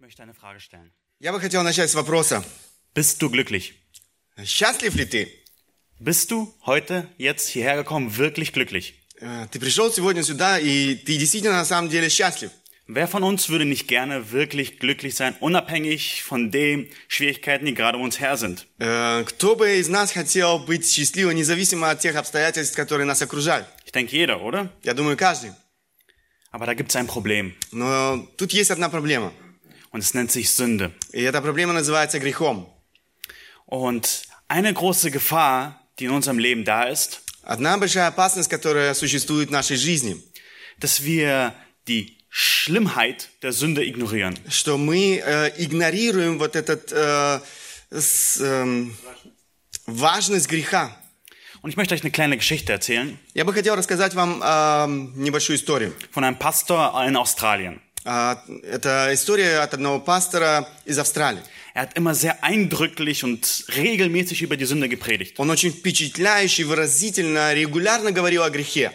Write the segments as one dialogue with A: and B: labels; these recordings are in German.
A: möchte eine Frage stellen.
B: Я бы хотел начать с вопроса.
A: Bist du glücklich?
B: Счастлив ли ты?
A: Bist du heute, jetzt hierher gekommen, wirklich glücklich?
B: Э, Ты пришел сегодня сюда, и ты действительно на самом деле счастлив.
A: Wer von uns würde nicht gerne wirklich glücklich sein, unabhängig von den Schwierigkeiten, die gerade um uns her sind?
B: Э, Кто бы из нас хотел быть счастливым, независимо от тех обстоятельств, которые нас окружают?
A: Ich denke jeder, oder?
B: Я думаю, каждый.
A: Aber da gibt es ein Problem.
B: Но тут есть одна проблема.
A: Und es nennt sich Sünde.
B: И эта проблема называется грехом.
A: Und eine große Gefahr, die in unserem Leben da ist,
B: Одна большая опасность, которая существует в нашей жизни,
A: dass wir die Schlimmheit der Sünde ignorieren.
B: что мы э, игнорируем вот этот э, с, эм, важность греха.
A: Und ich möchte euch eine kleine Geschichte erzählen
B: Я бы хотел рассказать вам эм, небольшую историю.
A: von einem Pastor in Australien.
B: А, Это история от одного пастора из Австралии.
A: Er hat immer sehr eindrücklich und regelmäßig über die Sünde gepredigt.
B: Он очень впечатляющий, выразительно, регулярно говорил о грехе.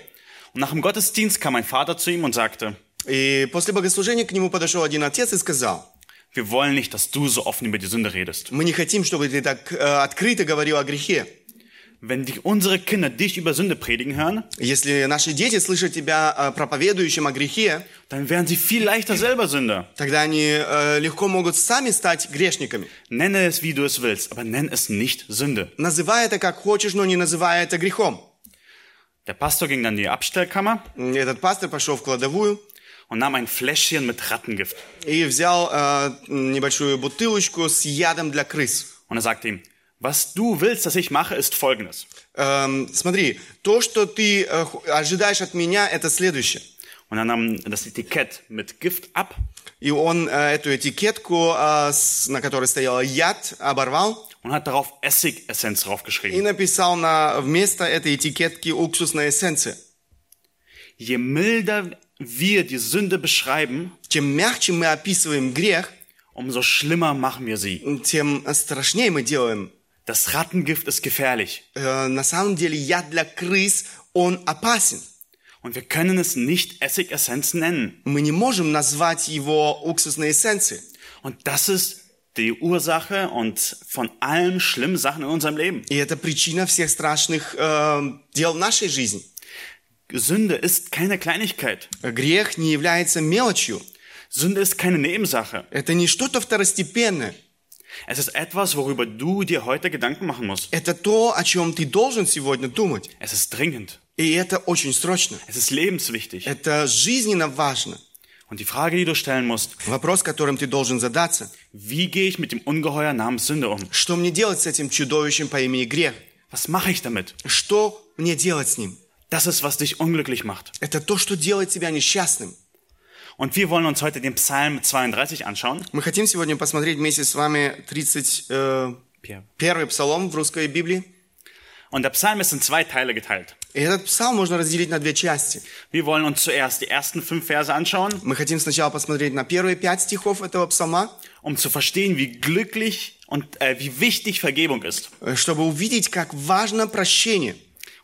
A: Und nach dem Gottesdienst kam mein Vater zu ihm und sagte,
B: И после богослужения к нему подошел один отец и сказал,
A: wir wollen nicht, dass du so offen über die Sünde redest.
B: мы не хотим, чтобы ты так э, открыто говорил о грехе.
A: Wenn die, unsere Kinder dich über Sünde predigen hören,
B: Если наши дети слышат тебя э, проповедующим о грехе,
A: dann werden sie viel leichter selber Sünder.
B: тогда они э, легко могут сами стать грешниками.
A: Nenne es, wie du es willst, aber nenn es nicht Sünde.
B: Называй это как хочешь, но не называй это грехом.
A: Der Pastor ging dann in die Abstellkammer
B: Этот пастор пошел в кладовую
A: und nahm ein Fläschchen mit Rattengift.
B: и взял э, небольшую бутылочку с ядом для крыс.
A: Und er sagte ihm, was du willst, dass ich mache, ist folgendes.
B: Эм, смотри, то, что ты э, х- ожидаешь от меня, это следующее.
A: Und er nahm das Etikett mit Gift ab
B: И он э, эту этикетку, э, с- на которой стоял яд, оборвал
A: und hat darauf Essigessenz
B: и
A: draufgeschrieben.
B: написал на, вместо этой этикетки уксусная эссенция.
A: Je milder wir die Sünde beschreiben,
B: Чем мягче мы описываем грех,
A: umso schlimmer machen wir sie.
B: тем страшнее мы делаем.
A: Das Rattengift ist gefährlich
B: Э, на самом деле яд для крыс, он опасен.
A: und wir können es nicht Essigessenz nennen.
B: Мы не можем назвать его уксусной эссенцией.
A: Und das ist die Ursache und von allen schlimmen Sachen in unserem Leben.
B: И это причина всех страшных э, дел в нашей жизни.
A: Sünde ist keine Kleinigkeit.
B: Грех не является мелочью.
A: Sünde ist keine Nebensache.
B: Это не что-то второстепенное.
A: Es ist etwas, worüber du dir heute Gedanken machen musst.
B: Это то, о чем ты должен сегодня думать.
A: Es ist dringend.
B: И это очень срочно.
A: Es ist lebenswichtig.
B: Это жизненно важно.
A: Und die Frage, die du stellen musst,
B: Вопрос, которым ты должен задаться.
A: wie gehe ich mit dem Ungeheuer namens Sünde um?
B: Что мне делать с этим чудовищем по имени грех?
A: Was mache ich damit?
B: Что мне делать с ним?
A: Das ist, was dich unglücklich macht.
B: Это то, что делает тебя несчастным.
A: Und wir wollen uns heute den Psalm 32 anschauen.
B: Мы хотим сегодня посмотреть вместе с вами 31 псалом в русской Библии.
A: Und der Psalm ist in zwei Teile geteilt.
B: И этот псалм можно разделить на две части.
A: Wir wollen uns zuerst die ersten fünf Verse anschauen,
B: Мы хотим сначала посмотреть на первые пять стихов этого псалма,
A: um zu verstehen, wie glücklich und äh, wie wichtig Vergebung ist.
B: э, чтобы увидеть, как важно прощение.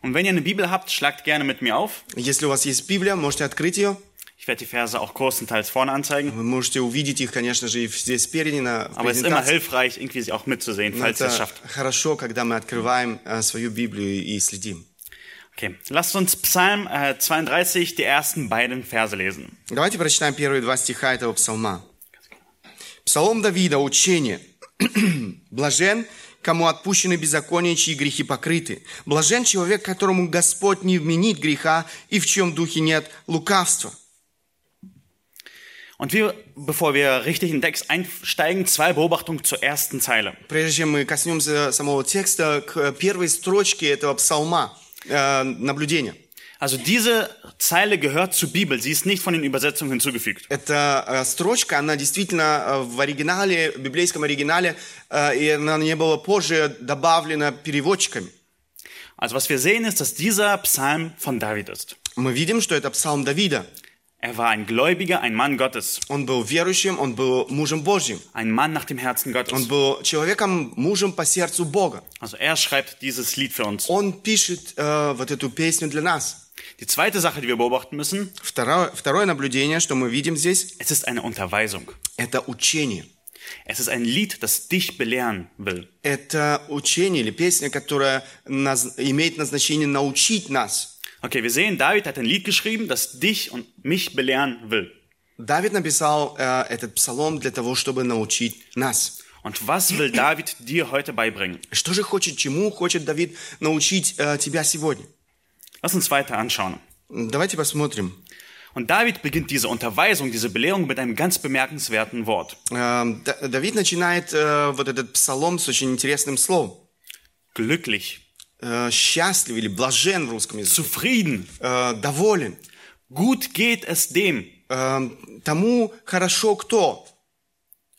A: Und wenn ihr eine Bibel habt, schlagt gerne mit mir auf.
B: Если у вас есть Библия, можете открыть ее.
A: Ich werde die Verse auch größtenteils vorne anzeigen.
B: Вы можете увидеть их, конечно же, и здесь спереди на
A: Aber es ist immer hilfreich, irgendwie sie auch mitzusehen, falls ihr es schafft.
B: хорошо, когда мы открываем э, свою Библию и следим.
A: Okay, lasst uns Psalm äh, 32, die ersten beiden Verse lesen.
B: Давайте прочитаем первые два стиха этого псалма. Псалом Давида, учение. Блажен, кому отпущены беззакония, чьи грехи покрыты. Блажен человек, которому Господь не вменит греха и в чьем духе нет лукавства.
A: Und wir, bevor wir richtig in den Text einsteigen, zwei Beobachtungen zur ersten Zeile.
B: Прежде чем мы коснемся самого текста, к первой строчке этого псалма, э, наблюдения.
A: Also diese Zeile gehört zur Bibel, sie ist nicht von den Übersetzungen hinzugefügt.
B: Эта э, строчка, она действительно э, в оригинале, в библейском оригинале, э, и она не была позже добавлена переводчиками.
A: Also was wir sehen ist, dass dieser Psalm von David ist.
B: Мы видим, что это псалм Давида.
A: Er war ein Gläubiger, ein Mann Gottes,
B: Он был верующим, он был мужем Божьим.
A: ein Mann nach dem Herzen
B: Он
A: Gottes.
B: был человеком, мужем по сердцу Бога.
A: Also er schreibt dieses Lied für uns.
B: Он пишет э, вот эту песню для нас.
A: Die zweite Sache, die wir beobachten müssen,
B: Второе, второе наблюдение, что мы видим здесь,
A: es ist eine Unterweisung.
B: это учение.
A: Es ist ein Lied, das dich belehren will.
B: Это учение или песня, которая наз- имеет назначение научить нас.
A: Okay, wir sehen, David hat ein Lied geschrieben, das dich und mich belehren will.
B: Давид написал э, этот псалом для того, чтобы научить нас.
A: Und was will David dir heute beibringen?
B: Что же хочет, чему хочет Давид научить э, тебя сегодня?
A: Lass uns weiter anschauen.
B: Давайте посмотрим.
A: Und David beginnt diese Unterweisung, diese Belehrung mit einem ganz bemerkenswerten Wort.
B: Э, Да- Давид начинает э, вот этот псалом с очень интересным словом.
A: Glücklich,
B: Э, Счастлив или блажен в русском языке.
A: zufrieden,
B: Э, Доволен.
A: gut geht es dem.
B: Э, Тому хорошо кто?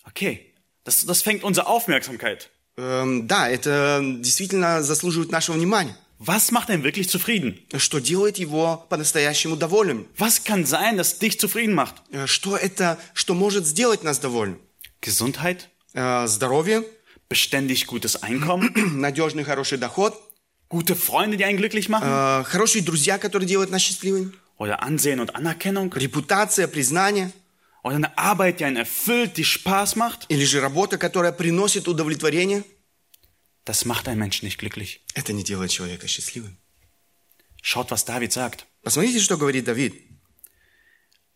A: Okay, das, das fängt unsere Aufmerksamkeit.
B: Эм, Да, это действительно заслуживает нашего внимания.
A: Was macht einen wirklich zufrieden?
B: Что делает его по-настоящему довольным?
A: Was kann sein, das dich zufrieden macht?
B: Э, Что это, что может сделать нас довольным?
A: Gesundheit,
B: Э, Здоровье,
A: beständig gutes Einkommen,
B: надежный хороший доход,
A: gute Freunde, die einen glücklich machen
B: э, хорошие друзья, которые делают нас счастливыми,
A: oder Ansehen und Anerkennung
B: репутация, признание,
A: oder eine Arbeit, die einen erfüllt, die Spaß macht.
B: или же работа, которая приносит удовлетворение.
A: Das macht einen Menschen nicht glücklich.
B: Это не делает человека счастливым.
A: Schaut, was David sagt.
B: Посмотрите, что говорит Давид.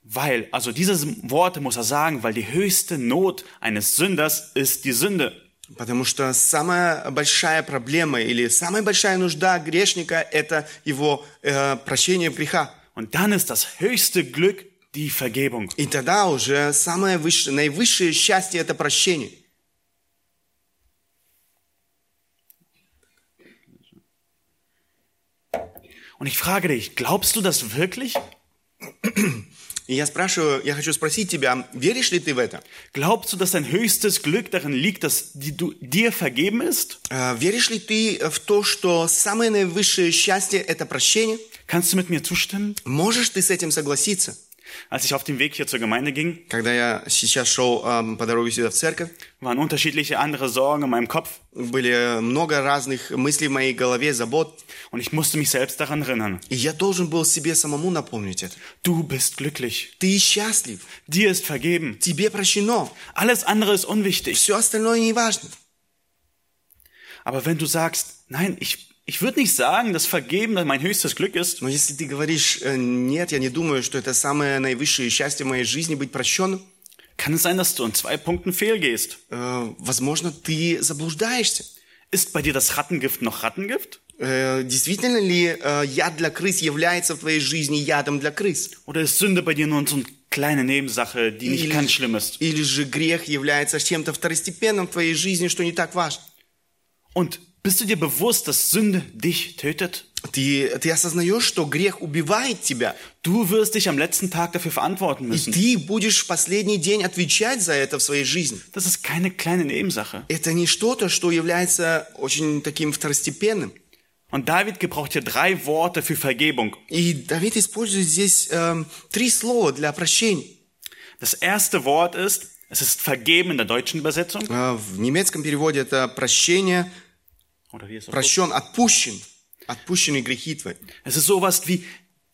A: Weil, also diese Worte muss er sagen, weil die höchste Not eines Sünders ist die Sünde.
B: Потому что самая большая проблема или самая большая нужда грешника – это его э, прощение греха.
A: Und dann ist das höchste Glück die Vergebung.
B: И тогда уже самое высшее, наивысшее счастье – это прощение.
A: Und ich frage dich, glaubst du das wirklich?
B: И я спрашиваю, я хочу спросить тебя, веришь ли ты в это?
A: Glaubst du, dass dein höchstes Glück darin liegt, dass du, dir vergeben ist?
B: Э, Веришь ли ты в то, что самое наивысшее счастье – это прощение?
A: Kannst du mit mir zustimmen?
B: Можешь ты с этим согласиться?
A: Als ich auf dem Weg hier zur Gemeinde ging,
B: Когда я сейчас шел эм, по дороге сюда в церковь,
A: waren unterschiedliche andere Sorgen in meinem Kopf
B: были много разных мыслей в моей голове, забот.
A: und ich musste mich selbst daran erinnern.
B: И я должен был себе самому напомнить это.
A: Du bist glücklich.
B: Ты счастлив,
A: Dir ist vergeben.
B: тебе прощено,
A: Alles andere ist unwichtig.
B: все остальное не важно.
A: Aber wenn du sagst, nein, ich, ich würde nicht sagen, dass Vergeben mein höchstes Glück ist,
B: Но если ты говоришь, «Э, нет, я не думаю, что это самое наивысшее счастье в моей жизни быть прощенным,
A: kann es sein, dass du in zwei Punkten fehlgehst.
B: э, возможно, ты заблуждаешься.
A: Ist bei dir das Rattengift noch Rattengift?
B: Э, действительно ли э, яд для крыс является в твоей жизни ядом для крыс?
A: Oder ist Sünde bei dir nur so eine kleine Nebensache, die nicht
B: Или,
A: ganz schlimm ist?
B: или же грех является чем-то второстепенным в твоей жизни, что не так важно?
A: Und bist du dir bewusst, dass Sünde dich tötet?
B: Ты, ты осознаешь, что грех убивает тебя,
A: Du wirst dich am letzten Tag dafür verantworten
B: и
A: müssen.
B: ты будешь в последний день отвечать за это в своей жизни.
A: Das ist keine kleine Nebensache.
B: Это не что-то, что является очень таким второстепенным.
A: Und David gebraucht hier drei Worte für Vergebung.
B: И Давид использует здесь эм, три слова для прощения.
A: Das erste Wort ist, es ist vergeben in der deutschen Übersetzung.
B: Э, В немецком переводе это прощение, прощен, отпущен, отпущены грехи твои.
A: Es ist sowas wie,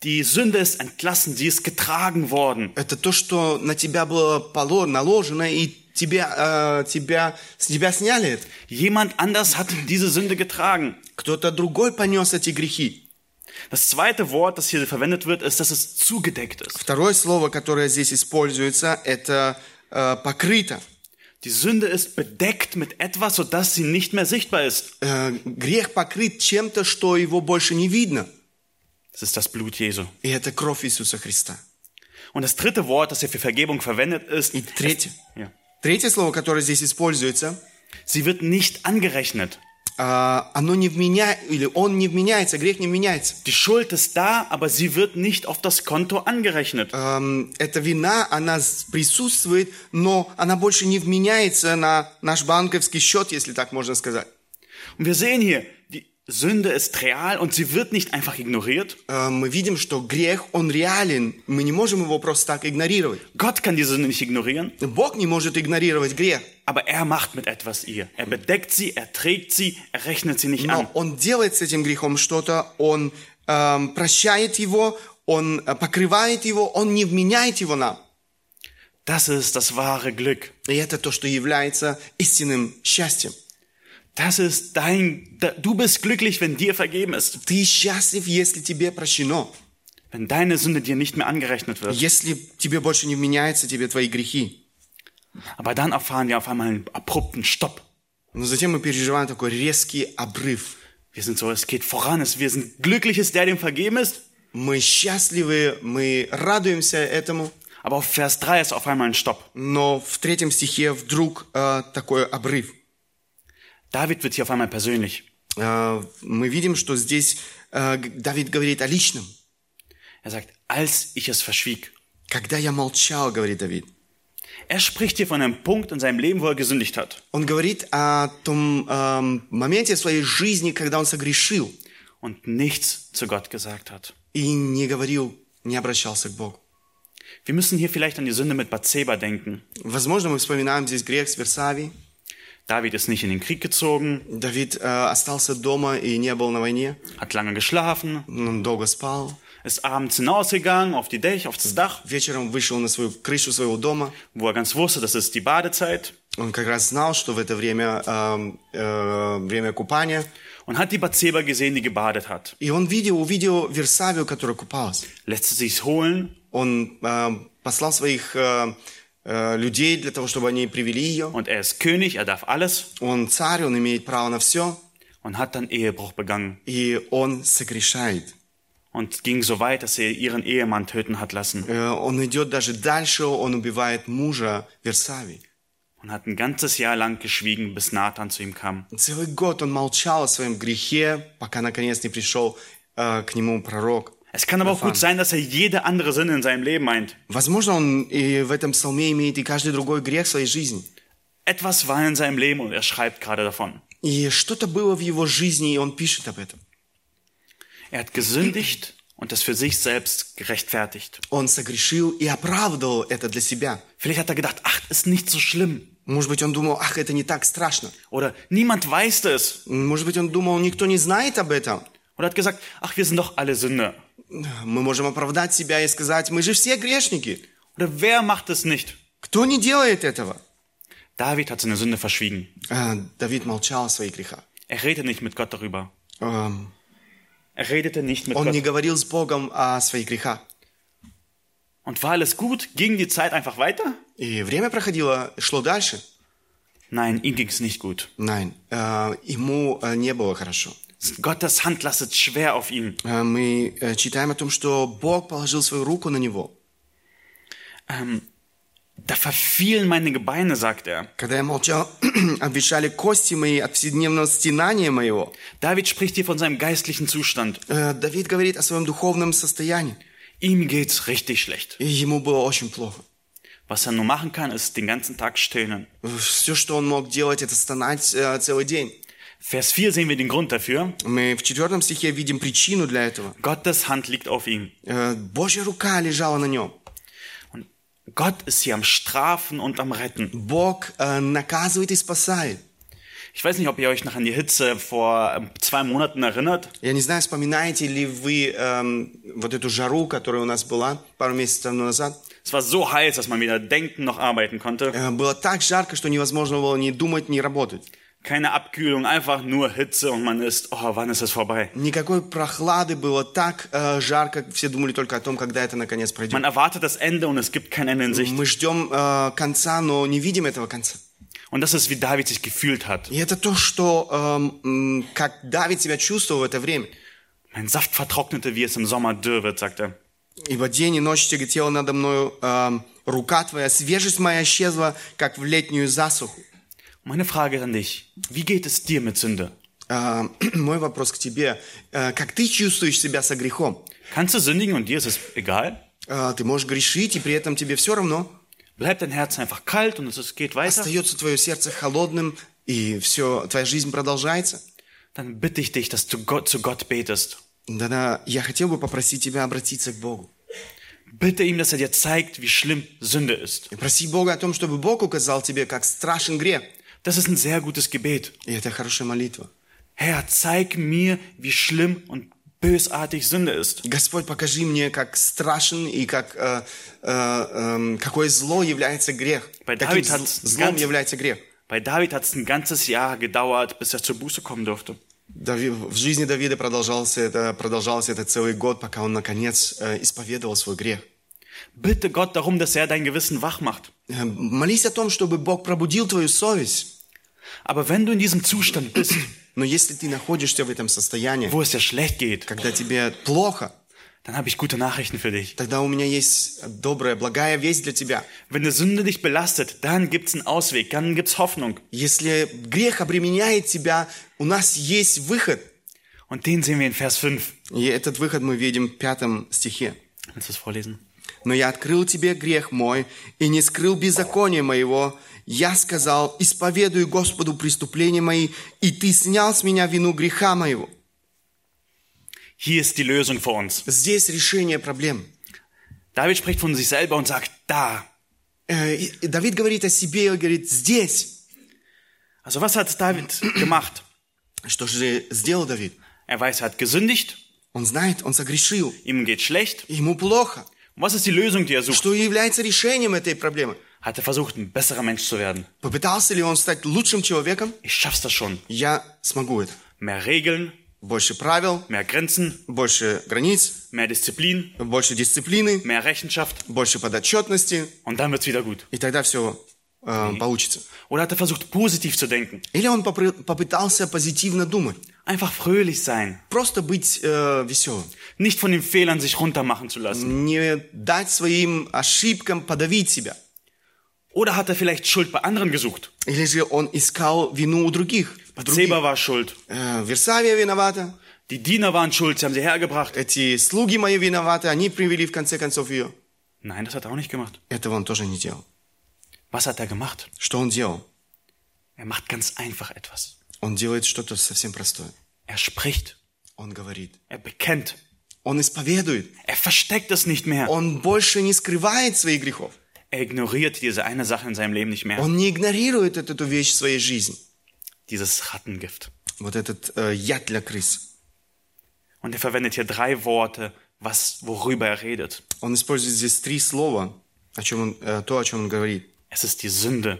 A: die Sünde ist entlassen, sie ist getragen worden.
B: Это то, что на тебя было поло- наложено, и тебя, э, тебя, с тебя сняли это.
A: Jemand anders hat diese Sünde getragen.
B: Кто-то другой понес эти грехи.
A: Das zweite Wort, das hier verwendet wird, ist, dass es zugedeckt ist.
B: Второе слово, которое здесь используется, это э, покрыто.
A: Die Sünde ist bedeckt mit etwas, sodass sie nicht mehr sichtbar ist.
B: Э, грех покрыт чем-то, что его больше не видно.
A: Das ist das Blut Jesu.
B: И это кровь Иисуса Христа.
A: Und das dritte Wort, das hier für Vergebung verwendet ist,
B: И третье.
A: ja,
B: Третье слово, которое здесь используется,
A: sie wird nicht angerechnet.
B: А, оно не вменя... или он не вменяется, грех не вменяется.
A: Die Schuld ist da, aber sie wird nicht auf das Konto angerechnet.
B: Эм, Эта вина, она присутствует, но она больше не вменяется на наш банковский счет, если так можно сказать.
A: Und wir sehen hier, die, Sünde ist real und sie wird nicht einfach ignoriert.
B: э, мы видим, что грех, он реален. Мы не можем его просто так игнорировать.
A: Gott kann diese Sünde nicht ignorieren,
B: Бог не может игнорировать грех.
A: aber er macht mit etwas ihr. Er bedeckt sie, er trägt sie, er rechnet sie nicht
B: Но
A: an.
B: он делает с этим грехом что-то, он эм, прощает его, он э, покрывает его, он не вменяет его нам.
A: Das ist das wahre Glück.
B: И это то, что является истинным счастьем.
A: Das ist dein, da- du bist glücklich, wenn dir vergeben ist.
B: Ты счастлив, если тебе прощено.
A: Wenn deine Sünde dir nicht mehr angerechnet wird.
B: Если тебе больше не вменяются тебе твои грехи.
A: Aber dann erfahren wir auf einmal einen abrupten Stopp.
B: Но затем мы переживаем такой резкий обрыв.
A: Wir sind so, es geht voran, es, wir sind glücklich, ist der, dem vergeben ist.
B: Мы счастливы, мы радуемся этому,
A: Aber auf Vers 3 ist auf einmal ein Stopp.
B: но в третьем стихе вдруг э, такой обрыв.
A: David wird hier auf einmal persönlich.
B: Э, мы видим, что здесь э, Г- Давид говорит о личном.
A: Er sagt, als ich es verschwieg.
B: Когда я молчал, говорит Давид.
A: Er spricht hier von einem Punkt in seinem Leben, wo er gesündigt hat.
B: Он говорит о том эм, моменте в своей жизни, когда он согрешил
A: und nichts zu Gott gesagt hat.
B: и не говорил, не обращался к Богу.
A: Wir müssen hier vielleicht an die Sünde mit Bathseba denken.
B: Возможно, мы вспоминаем здесь грех с Версавией.
A: David ist nicht in den Krieg gezogen,
B: Давид э, остался дома и не был на войне.
A: hat lange geschlafen,
B: Он долго спал.
A: ist abends hinausgegangen auf die Dach, auf das Dach,
B: Вечером вышел на свою крышу своего дома.
A: wo er ganz wusste, das ist die Badezeit,
B: Он как раз знал, что в это время эм, э, время купания.
A: und hat die Bathseba gesehen, die gebadet hat.
B: И он видел, увидел Версавию, которая купалась.
A: Lässt sie sich holen
B: Он эм, послал своих э, э, людей для того, чтобы они привели ее.
A: und er ist König, er darf alles
B: Он царь, он имеет право на все.
A: und hat dann Ehebruch begangen
B: И он согрешает.
A: und ging so weit, dass er ihren Ehemann töten hat lassen
B: Э, Он идет даже дальше, он убивает мужа Версавии.
A: und hat ein ganzes Jahr lang geschwiegen, bis Nathan zu ihm kam.
B: Целый год он молчал о своем грехе, пока наконец не пришел э, к нему пророк.
A: Es kann aber auch gut sein, dass er jede andere Sünde in seinem Leben meint.
B: Возможно, он и в этом псалме имеет и каждый другой грех в своей жизни.
A: Etwas war in seinem Leben und er schreibt gerade davon.
B: И что-то было в его жизни, и он пишет об этом.
A: Er hat gesündigt und das für sich selbst gerechtfertigt.
B: Он согрешил и оправдывал это для себя.
A: Vielleicht hat er gedacht, ach, ist nicht so schlimm.
B: Может быть, он думал, ах, это не так страшно.
A: Oder niemand weiß das.
B: Может быть, он думал, никто не знает об этом.
A: Oder hat gesagt, ach, wir sind doch alle Sünder.
B: Мы можем оправдать себя и сказать, мы же все грешники.
A: Oder wer macht es nicht?
B: Кто не делает этого?
A: David hat seine Sünde verschwiegen.
B: А, Давид молчал о своих грехах.
A: Er redete nicht mit Gott darüber.
B: Эм,
A: Er redete nicht mit
B: Он не
A: Gott.
B: говорил с Богом о своих грехах.
A: Und war alles gut? Ging die Zeit einfach weiter?
B: И время проходило, шло дальше.
A: Nein, ihm ging es nicht gut.
B: Nein, э, ему э, не было хорошо.
A: Gottes Hand lastet schwer auf ihm.
B: Э, Мы э, читаем о том, что Бог положил свою руку на него.
A: Ähm, da verfielen meine Gebeine, sagt er.
B: Когда я молчал, обвешали кости мои от вседневного стенания моего.
A: David spricht hier von seinem geistlichen Zustand.
B: Э, Давид говорит о своем духовном состоянии.
A: Ihm geht's richtig schlecht.
B: И ему было очень плохо.
A: Was er nur machen kann, ist den ganzen Tag stöhnen.
B: Все, что он мог делать, это стонать э, целый день.
A: Vers 4 sehen wir den Grund dafür.
B: Мы в четвертом стихе видим причину для этого.
A: Gottes Hand liegt auf ihm.
B: Э, Божья рука лежала на нем.
A: Und Gott ist hier am Strafen und am Retten.
B: Бог э, наказывает и спасает.
A: Ich weiß nicht, ob ihr euch noch an die Hitze vor ähm, zwei Monaten erinnert.
B: Я не знаю, вспоминаете ли вы эм, вот эту жару, которая у нас была пару месяцев тому назад.
A: Es war so heiß, dass man weder denken noch arbeiten konnte.
B: Э, было так жарко, что невозможно было ни думать, ни работать.
A: Keine Abkühlung, einfach nur Hitze und man ist, oh, wann ist es vorbei?
B: Никакой прохлады, было так э, жарко, все думали только о том, когда это наконец пройдет.
A: Man erwartet das Ende und es gibt kein Ende in Sicht.
B: Мы ждем э, конца, но не видим этого конца.
A: Und das ist, wie David sich gefühlt hat.
B: И это то, что эм, м, как Давид себя чувствовал в это время.
A: Mein Saft vertrocknete, wie es im Sommer dürr wird, sagt er.
B: Ибо день и ночь тяготела надо мною эм, рука твоя, свежесть моя исчезла, как в летнюю засуху.
A: Meine Frage an dich, wie geht es dir mit Sünde?
B: Э, мой вопрос к тебе. Э, как ты чувствуешь себя со грехом?
A: Kannst du sündigen und dir ist es egal?
B: Э, ты можешь грешить, и при этом тебе все равно.
A: Bleibt dein Herz einfach kalt und es geht weiter?
B: Остается твое сердце холодным, и все, твоя жизнь продолжается.
A: dann bitte ich dich, dass du Gott, zu Gott betest.
B: тогда я хотел бы попросить тебя обратиться к Богу.
A: Bitte ihm, dass er dir zeigt, wie schlimm Sünde ist.
B: И проси Бога о том, чтобы Бог указал тебе, как страшен грех.
A: Das ist ein sehr gutes Gebet.
B: И это хорошая молитва.
A: Herr, zeig mir, wie schlimm und bösartig Sünde ist.
B: Господь, покажи мне, как страшен и как, э, эм, какое зло является грех.
A: Bei
B: Каким
A: David hat's
B: злом
A: ganz-
B: является грех.
A: Bei David hat es ein ganzes Jahr gedauert, bis er zur Buße kommen durfte.
B: В жизни Давида продолжался это, продолжался это целый год, пока он, наконец, э, исповедовал свой грех.
A: Bitte Gott darum, dass er dein Gewissen wach macht.
B: Молись о том, чтобы Бог пробудил твою совесть.
A: Aber wenn du in diesem Zustand bist,
B: Но если ты находишься в этом состоянии,
A: wo es dir schlecht geht,
B: когда тебе плохо,
A: dann habe ich gute Nachrichten für dich.
B: тогда у меня есть добрая, благая весть для тебя.
A: Wenn eine Sünde dich belastet, dann gibt's einen Ausweg, dann gibt's Hoffnung.
B: Если грех обременяет тебя, у нас есть выход.
A: Und den sehen wir in Vers 5.
B: И этот выход мы видим в пятом стихе.
A: Willst du es vorlesen?
B: «Но я открыл тебе грех мой и не скрыл беззакония моего. Я сказал, исповедую Господу преступления мои, и ты снял с меня вину греха моего».
A: Hier ist die Lösung für uns.
B: Здесь решение проблем.
A: David spricht von sich selber und sagt, da.
B: Э, и Давид говорит о себе, он говорит, здесь.
A: Also was hat David gemacht?
B: Что же сделал Давид?
A: Er weiß, er hat gesündigt,
B: Он знает, он согрешил,
A: ihm geht schlecht.
B: ему плохо.
A: Und was ist die Lösung, die er sucht?
B: Что является решением этой проблемы?
A: Hat er versucht, ein besserer Mensch zu werden?
B: Попытался ли он стать лучшим человеком?
A: Ich schaff's das schon.
B: Я смогу это.
A: Mehr Regeln,
B: Больше правил,
A: mehr Grenzen,
B: больше границ,
A: mehr Disziplin,
B: больше дисциплины,
A: mehr Rechenschaft
B: больше подотчетности,
A: und dann wird's wieder gut.
B: и тогда все получится.
A: Oder hat er versucht, positiv zu denken?
B: Или он попытался позитивно думать,
A: Einfach fröhlich sein.
B: просто быть э, веселым,
A: Nicht von den Fehlern sich runtermachen zu lassen.
B: не дать своим ошибкам подавить себя.
A: Oder hat er vielleicht Schuld bei anderen gesucht?
B: Или же он искал вину у других. в других.
A: Bathseba war schuld.
B: Э, Версавия виновата,
A: Die Diener waren schuld, sie haben sie hergebracht.
B: эти слуги мои виноваты, они привели в конце концов ее.
A: Nein, das hat er auch nicht gemacht.
B: Этого он тоже не делал.
A: Was hat er gemacht?
B: Что он делал?
A: Er macht ganz einfach etwas.
B: Он делает что-то совсем простое.
A: Er spricht,
B: Он говорит.
A: er bekennt,
B: Он исповедует.
A: er versteckt es nicht mehr.
B: Он больше не скрывает своих грехов.
A: Er ignoriert diese eine Sache in seinem Leben nicht mehr.
B: Он не игнорирует эту, эту вещь в своей жизни.
A: Dieses Rattengift.
B: Вот этот э, яд для крыс.
A: Und er verwendet hier drei Worte, was, worüber er redet.
B: Он использует здесь три слова, о чем он, э, то, о чем он говорит.
A: Es ist die Sünde.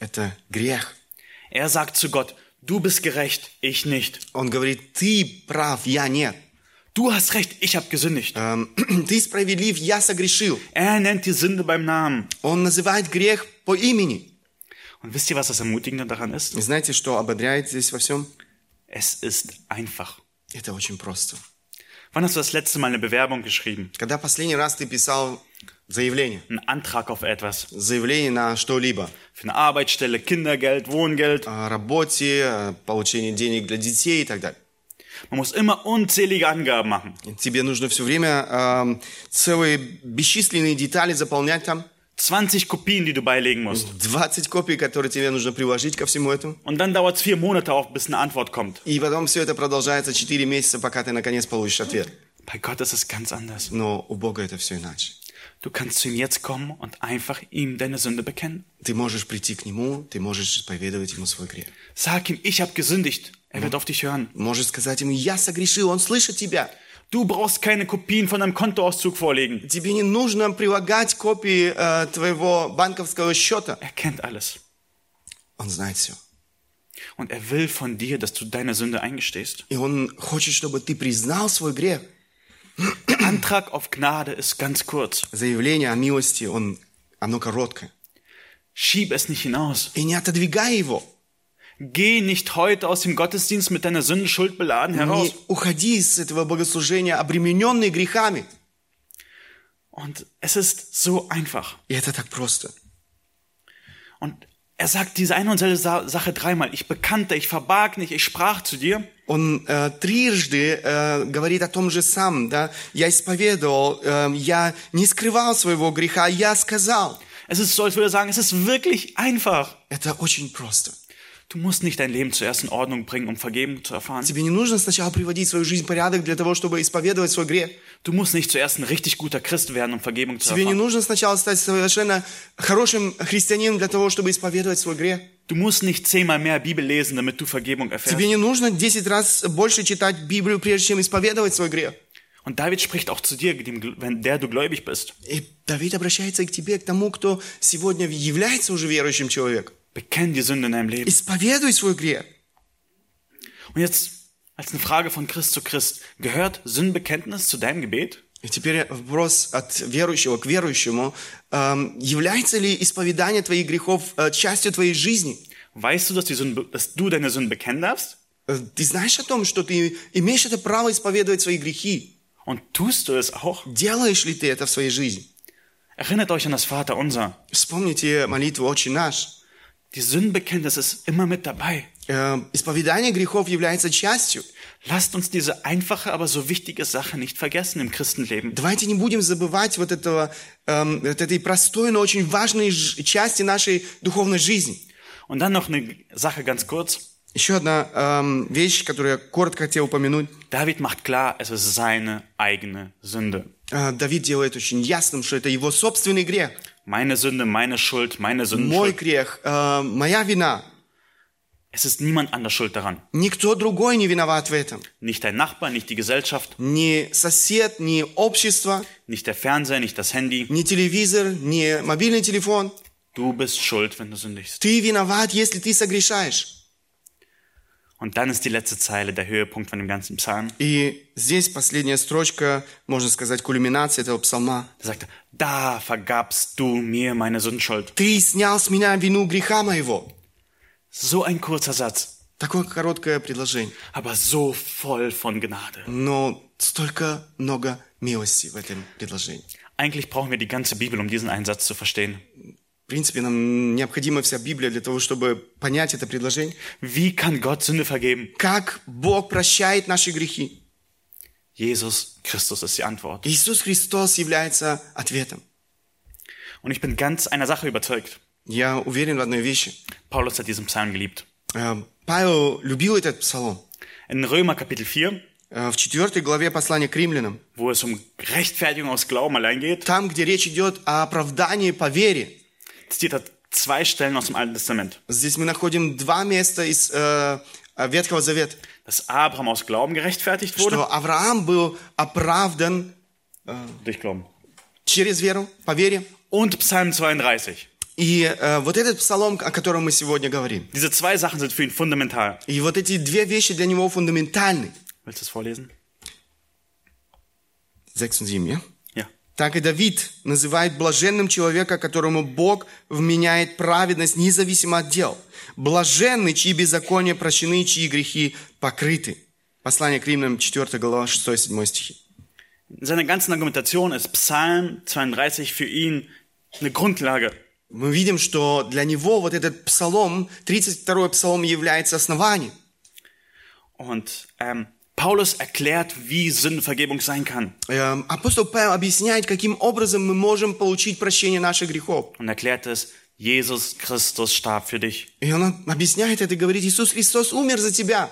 B: Это грех.
A: Er sagt zu Gott, du bist gerecht, ich nicht.
B: Он говорит, ты прав, я нет.
A: Du hast recht, ich habe gesündigt.
B: Эм, ты справедлив, я согрешил.
A: Er nennt die Sünde beim Namen.
B: Он называет грех по имени.
A: Und wisst ihr, was das Ermutigende daran ist?
B: И знаете, что ободряет здесь во всем?
A: Es ist einfach.
B: Это очень просто.
A: Wann hast du das letzte Mal eine Bewerbung geschrieben?
B: Когда последний раз ты писал заявление,
A: Einen Antrag auf etwas?
B: заявление на что-либо,
A: Für eine Arbeitsstelle, Kindergeld, Wohngeld.
B: о работе, о получении денег для детей и так далее.
A: Man muss immer unzählige Angaben machen.
B: Тебе нужно все время эм, целые бесчисленные детали заполнять там.
A: 20 Kopien, die du beilegen musst.
B: 20 копий, которые тебе нужно приложить ко всему этому.
A: Und dann dauert es vier Monate auf, bis eine Antwort kommt.
B: И потом все это продолжается 4 месяца, пока ты наконец получишь ответ.
A: Bei Gott ist es ganz anders.
B: Но у Бога это все иначе.
A: Du kannst zu ihm jetzt kommen und einfach ihm deine Sünde bekennen.
B: Ты можешь прийти к Нему, ты можешь исповедовать Ему свой грех.
A: Sag ihm, ich habe gesündigt. Er wird auf dich hören.
B: Можешь сказать Ему, я согрешил, Он слышит тебя.
A: Du brauchst keine Kopien von deinem Kontoauszug vorlegen.
B: Тебе не нужно прилагать копии э, твоего банковского счета.
A: Er kennt alles.
B: Он знает все.
A: Und er will von dir, dass du deine Sünde eingestehst.
B: И Он хочет, чтобы ты признал свой грех.
A: Der Antrag auf Gnade ist ganz kurz.
B: Заявление о милости, он, оно короткое.
A: Schieb es nicht hinaus.
B: И не отодвигай его.
A: Geh nicht heute aus dem Gottesdienst mit deiner Sünde schuldbeladen heraus.
B: Не уходи из этого богослужения, обремененный грехами.
A: Und es ist so einfach.
B: И это так просто.
A: Und er sagt diese eine und selbe Sa- Sache dreimal. Ich bekannte, ich verbarg nicht, ich sprach zu dir.
B: Он э, трижды э, говорит о том же самом, да, я исповедовал, э, я не скрывал своего греха, я сказал.
A: Es ist so, als würde er sagen, es ist wirklich einfach.
B: Это очень просто.
A: Du musst nicht dein Leben zuerst in Ordnung bringen, um Vergebung zu erfahren.
B: Тебе не нужно сначала приводить свою жизнь в порядок для того, чтобы исповедовать свой грех.
A: Du musst nicht zuerst ein richtig guter Christ werden, um Vergebung zu
B: Тебе не
A: erfahren.
B: нужно сначала стать совершенно хорошим христианином для того, чтобы исповедовать свой грех.
A: Du musst nicht zehnmal mehr Bibel lesen, damit du Vergebung
B: Тебе
A: erfährst.
B: не нужно 10 раз больше читать Библию, прежде чем исповедовать свой грех.
A: Und David spricht auch zu dir, dem, wenn der du gläubig bist.
B: И Давид обращается к тебе, к тому, кто сегодня является уже верующим человеком.
A: Bekenn die Sünde in deinem Leben.
B: Исповедуй свой грех.
A: Und jetzt als eine Frage von Christ zu Christ. Gehört Sündenbekenntnis zu deinem Gebet?
B: И теперь вопрос от верующего к верующему. Эм, является ли исповедание твоих грехов э, частью твоей жизни?
A: Weißt du, dass, die Sünde, dass du deine Sünden bekennen darfst?
B: Э, Ты знаешь о том, что ты имеешь это право исповедовать свои грехи?
A: Und tust du es auch?
B: Делаешь ли ты это в своей жизни?
A: Erinnert euch an das Vaterunser.
B: Вспомните молитву «Отче наш».
A: Die Sündenbekenntnis ist immer mit dabei.
B: Э, Исповедание грехов является частью.
A: Lasst uns diese einfache, aber so wichtige Sache nicht vergessen im Christenleben.
B: Давайте не будем забывать вот, этого, эм, вот этой простой, но очень важной ж- части нашей духовной жизни.
A: Und dann noch eine Sache ganz kurz.
B: Еще одна эм, вещь, которую я коротко хотел упомянуть.
A: David macht klar, es ist seine eigene Sünde.
B: Э, Давид делает очень ясным, что это его собственный грех.
A: Meine Sünde, meine Schuld, meine
B: Мой
A: Sündenschuld.
B: грех, э, моя вина.
A: Es ist niemand anders schuld daran.
B: Никто другой не виноват в этом.
A: Nicht dein Nachbar, nicht die Gesellschaft,
B: Ни сосед, ни общество,
A: nicht der Fernseher, nicht das Handy.
B: ни телевизор, ни мобильный телефон.
A: Du bist schuld, wenn du sündigst.
B: Ты виноват, если ты согрешаешь.
A: Und dann ist die letzte Zeile der Höhepunkt von dem ganzen Psalm.
B: И здесь последняя строчка, можно сказать, кульминация этого псалма.
A: Da sagt er, da vergabst du mir meine Sündschuld.
B: Ты снял с меня вину греха моего.
A: So ein kurzer Satz,
B: Такое короткое предложение.
A: aber so voll von Gnade.
B: Но столько много милости в этом предложении.
A: Eigentlich brauchen wir die ganze Bibel, um diesen einen Satz zu verstehen.
B: Принципе, нам необходима вся Библия для того, чтобы понять это предложение.
A: Wie kann Gott Sünde vergeben?
B: Как Бог прощает наши грехи.
A: Jesus Christus ist die Antwort.
B: Иисус Христос является ответом.
A: Und ich bin ganz einer Sache überzeugt.
B: Я уверен в одной вещи.
A: Paulus hat diesen Psalm geliebt.
B: Э, Павел любил этот псалом.
A: In Römer Kapitel 4,
B: Э, В четвертой главе послания к римлянам,
A: wo es um Rechtfertigung aus Glauben allein geht,
B: там, где речь идет о оправдании по вере,
A: zitiert er zwei Stellen aus dem Alten Testament.
B: здесь мы находим два места из э, Ветхого Завета,
A: Dass Abraham aus Glauben gerechtfertigt wurde.
B: что Авраам был оправдан
A: Durch Glauben.
B: через веру, по вере.
A: Und Psalm 32.
B: И э, вот этот псалом, о котором мы сегодня говорим,
A: Diese zwei Sachen sind für ihn fundamental.
B: и вот эти две вещи для него фундаментальны.
A: Willst du es vorlesen?
B: 6 und 7,
A: ja?
B: Так и Давид называет блаженным человека, которому Бог вменяет праведность независимо от дел. Блаженный, чьи беззакония прощены, чьи грехи покрыты. Послание к Римлянам, 4 глава, 6-7 стихи.
A: In seiner ganzen Argumentation ist Psalm 32 für ihn eine Grundlage.
B: Мы видим, что для него вот этот псалом, 32-й псалом является основанием.
A: Und ähm, Paulus erklärt, wie Sündenvergebung sein kann.
B: Эм, Апостол Павел объясняет, каким образом мы можем получить прощение наших грехов.
A: Und erklärt es, Jesus Christus starb für dich.
B: И он объясняет это и говорит, Иисус Христос умер за тебя.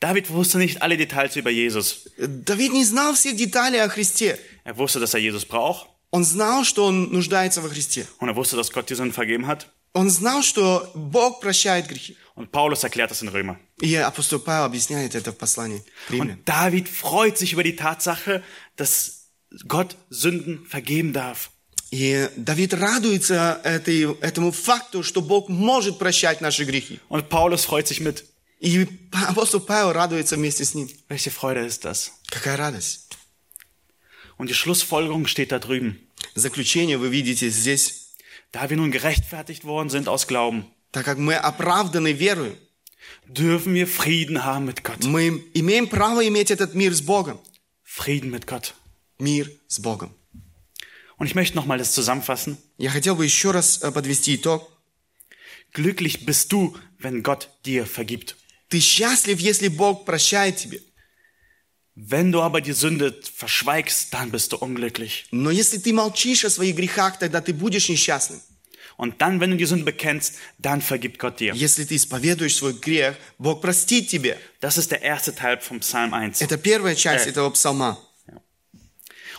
A: David wusste nicht alle Details über Jesus.
B: Давид не знал всех деталей о Христе.
A: Er wusste, dass er Jesus braucht.
B: Он знал, что он нуждается во Христе.
A: Und er wusste, dass Gott die Sünden vergeben hat.
B: Он знал, что Бог прощает грехи.
A: Und Paulus erklärt das in Römer.
B: И апостол Павел объясняет это в послании к Римлянам.
A: Und David freut sich über die Tatsache, dass Gott Sünden vergeben darf.
B: И Давид радуется этой, этому факту, что Бог может прощать наши грехи.
A: Und Paulus freut sich mit.
B: И апостол Павел радуется вместе с ним.
A: Welche Freude ist das?
B: Какая радость.
A: Und die Schlussfolgerung steht da drüben.
B: Заключение вы видите здесь.
A: Da wir nun gerechtfertigt worden sind aus Glauben,
B: Так как мы оправданы верою,
A: dürfen wir Frieden haben mit Gott.
B: мы имеем право иметь этот мир с Богом.
A: Frieden mit Gott.
B: Мир с Богом.
A: Und ich möchte nochmal das zusammenfassen.
B: Я хотел бы еще раз э, подвести итог.
A: Glücklich bist du, wenn Gott dir vergibt.
B: Ты счастлив, если Бог прощает тебе.
A: Wenn du aber die Sünde verschweigst, dann bist du unglücklich.
B: Но если ты молчишь о своих грехах, тогда ты будешь несчастным.
A: Und dann, wenn du die Sünde bekennst, dann vergibt Gott dir.
B: Если ты исповедуешь свой грех, Бог простит тебе.
A: Das ist der erste Teil vom Psalm 1.
B: Это первая часть
A: Э.
B: этого псалма.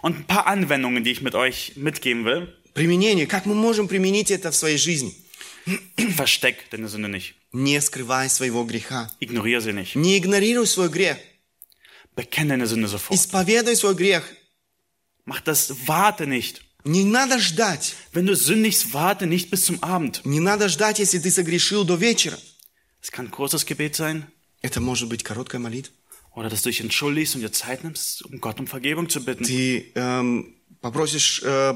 A: Und ein paar Anwendungen, die ich mit euch mitgeben will.
B: Применение. Как мы можем применить это в своей жизни?
A: Versteck deine Sünde nicht.
B: Не скрывай своего греха.
A: Ignoriere sie nicht.
B: Не игнорируй свой грех.
A: Bekenne deine Sünde sofort.
B: Исповедуй свой грех.
A: Mach das, warte nicht.
B: Не надо ждать.
A: Wenn du sündigst, warte nicht bis zum Abend.
B: Не надо ждать, если ты согрешил до вечера.
A: Es kann ein kurzes Gebet sein
B: Это может быть короткая молитва.
A: oder dass du dich entschuldigst und dir Zeit nimmst, um Gott um Vergebung zu bitten.
B: Ты эм, попросишь, э,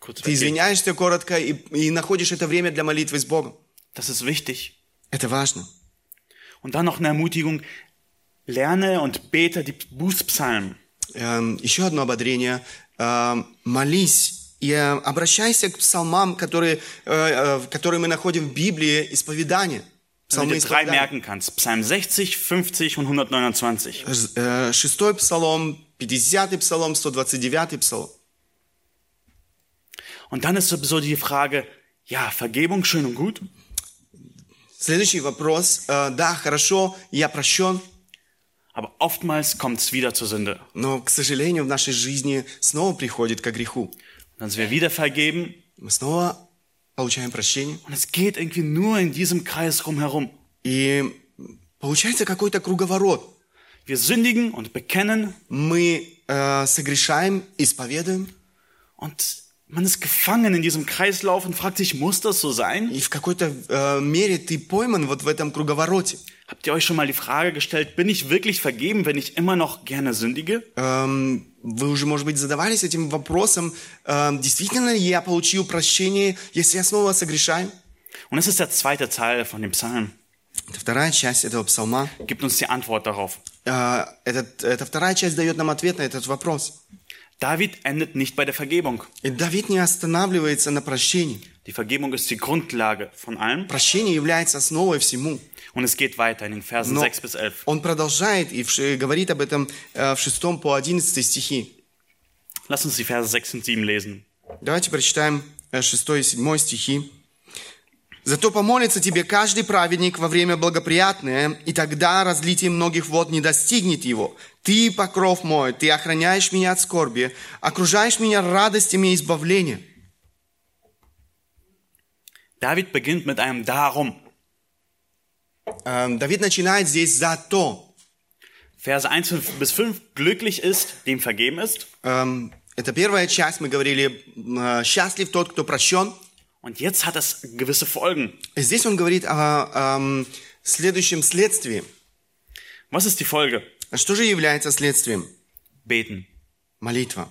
A: Kurz
B: ты
A: weggehen.
B: извиняешься коротко и, и находишь это время для молитвы с Богом.
A: Das ist wichtig.
B: Это важно.
A: Und dann noch eine Ermutigung. Lerne und bete die Bußpsalmen.
B: Эм, еще одно ободрение. Эм, молись и э, обращайся к псалмам, которые, э, э, которые мы находим в Библии, исповедания.
A: Wenn
B: Псалмы
A: du dir drei
B: исповедания.
A: merken kannst. Psalm 60, 50 und 129.
B: Э, Шестой псалом, 50-й псалом, 129-й псалом.
A: Und dann ist sowieso die Frage, ja, Vergebung schön und gut,
B: Следующий вопрос. Э, Да, хорошо, я прощен,
A: aber oftmals kommt es wieder zur Sünde.
B: но, к сожалению, в нашей жизни снова приходит к греху.
A: Dann sind wir wieder vergeben
B: Мы снова получаем прощение.
A: und es geht irgendwie nur in diesem Kreis rumherum.
B: И получается какой-то круговорот.
A: Wir sündigen und bekennen
B: Мы э, согрешаем, исповедуем,
A: und man ist gefangen in diesem Kreislauf und fragt sich, muss das so sein?
B: и в какой-то э, мере ты пойман вот в этом круговороте.
A: Habt ihr euch schon mal die Frage gestellt, bin ich wirklich vergeben, wenn ich immer noch gerne sündige?
B: Эм, Вы уже, может быть, задавались этим вопросом, эм, действительно ли я получил прощение, если я снова согрешаю?
A: Und das ist der zweite Teil von dem Psalm.
B: Это вторая часть этого псалма.
A: Gibt uns die Antwort darauf.
B: Э, этот- эта вторая часть дает нам ответ на этот вопрос.
A: David endet nicht bei der Vergebung.
B: И Давид не останавливается на прощении.
A: Die Vergebung ist die Grundlage von allem
B: Прощение является основой всему.
A: und es geht weiter in den Versen
B: Но
A: 6 bis 11.
B: он продолжает и ш- говорит об этом э, в 6 по 11 стихи.
A: Lass uns die Verse 6 und 7 lesen.
B: Давайте прочитаем э, 6 и 7 стихи. «Зато помолится тебе каждый праведник во время благоприятное, и тогда разлитие многих вод не достигнет его. Ты, покров мой, ты охраняешь меня от скорби, окружаешь меня радостями избавления».
A: David beginnt mit einem Darum.
B: Эм, Давид начинает здесь «зато».
A: Verse 1 bis 5. Glücklich ist, dem vergeben ist.
B: Эм, Это первая часть, мы говорили, э, «счастлив тот, кто прощен».
A: Und jetzt hat es gewisse Folgen.
B: И Здесь он говорит о эм, следующем следствии.
A: Was ist die Folge?
B: Что же является следствием?
A: Beten.
B: Молитва.